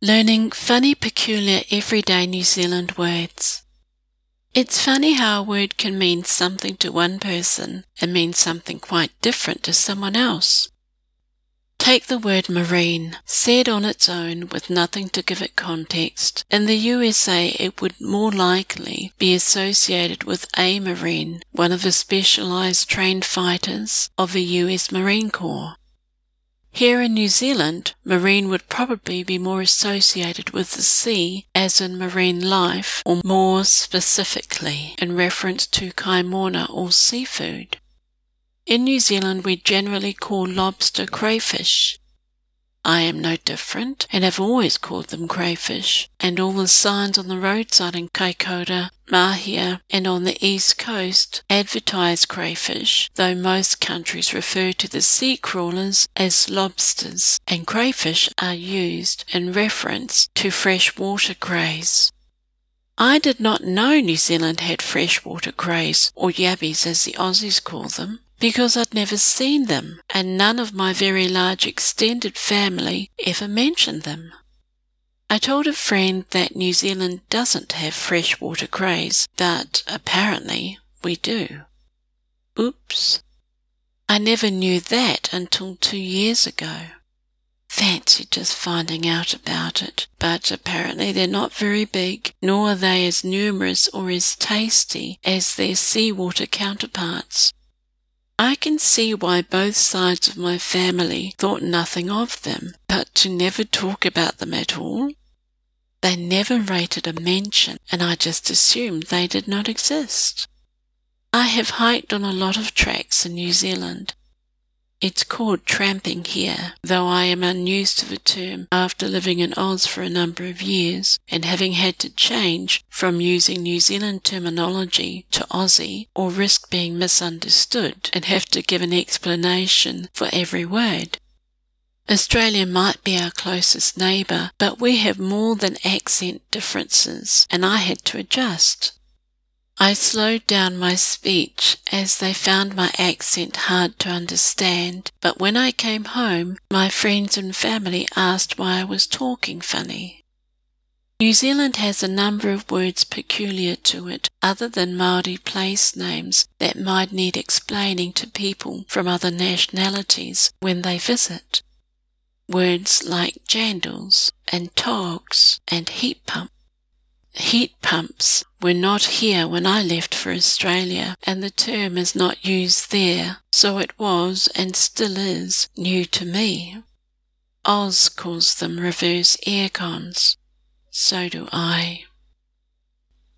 Learning funny, peculiar, everyday New Zealand words. It's funny how a word can mean something to one person and mean something quite different to someone else. Take the word marine, said on its own with nothing to give it context. In the USA, it would more likely be associated with a Marine, one of the specialized trained fighters of the US Marine Corps. Here in New Zealand, marine would probably be more associated with the sea, as in marine life, or more specifically in reference to kaimoana or seafood. In New Zealand, we generally call lobster crayfish. I am no different and have always called them crayfish, and all the signs on the roadside in Kaikoura, Mahia, and on the east coast advertise crayfish, though most countries refer to the sea crawlers as lobsters, and crayfish are used in reference to freshwater crays. I did not know New Zealand had freshwater crays, or yabbies as the Aussies call them because I'd never seen them, and none of my very large extended family ever mentioned them. I told a friend that New Zealand doesn't have freshwater crays, but apparently we do. Oops. I never knew that until two years ago. Fancy just finding out about it, but apparently they're not very big, nor are they as numerous or as tasty as their seawater counterparts. I can see why both sides of my family thought nothing of them, but to never talk about them at all. They never rated a mention, and I just assumed they did not exist. I have hiked on a lot of tracks in New Zealand, it's called tramping here, though I am unused to the term after living in Oz for a number of years and having had to change from using New Zealand terminology to Aussie or risk being misunderstood and have to give an explanation for every word. Australia might be our closest neighbour, but we have more than accent differences, and I had to adjust. I slowed down my speech as they found my accent hard to understand, but when I came home, my friends and family asked why I was talking funny. New Zealand has a number of words peculiar to it other than Maori place names that might need explaining to people from other nationalities when they visit. Words like jandals and togs and heat pump Heat pumps were not here when I left for Australia, and the term is not used there, so it was and still is new to me. Oz calls them reverse air cons. So do I.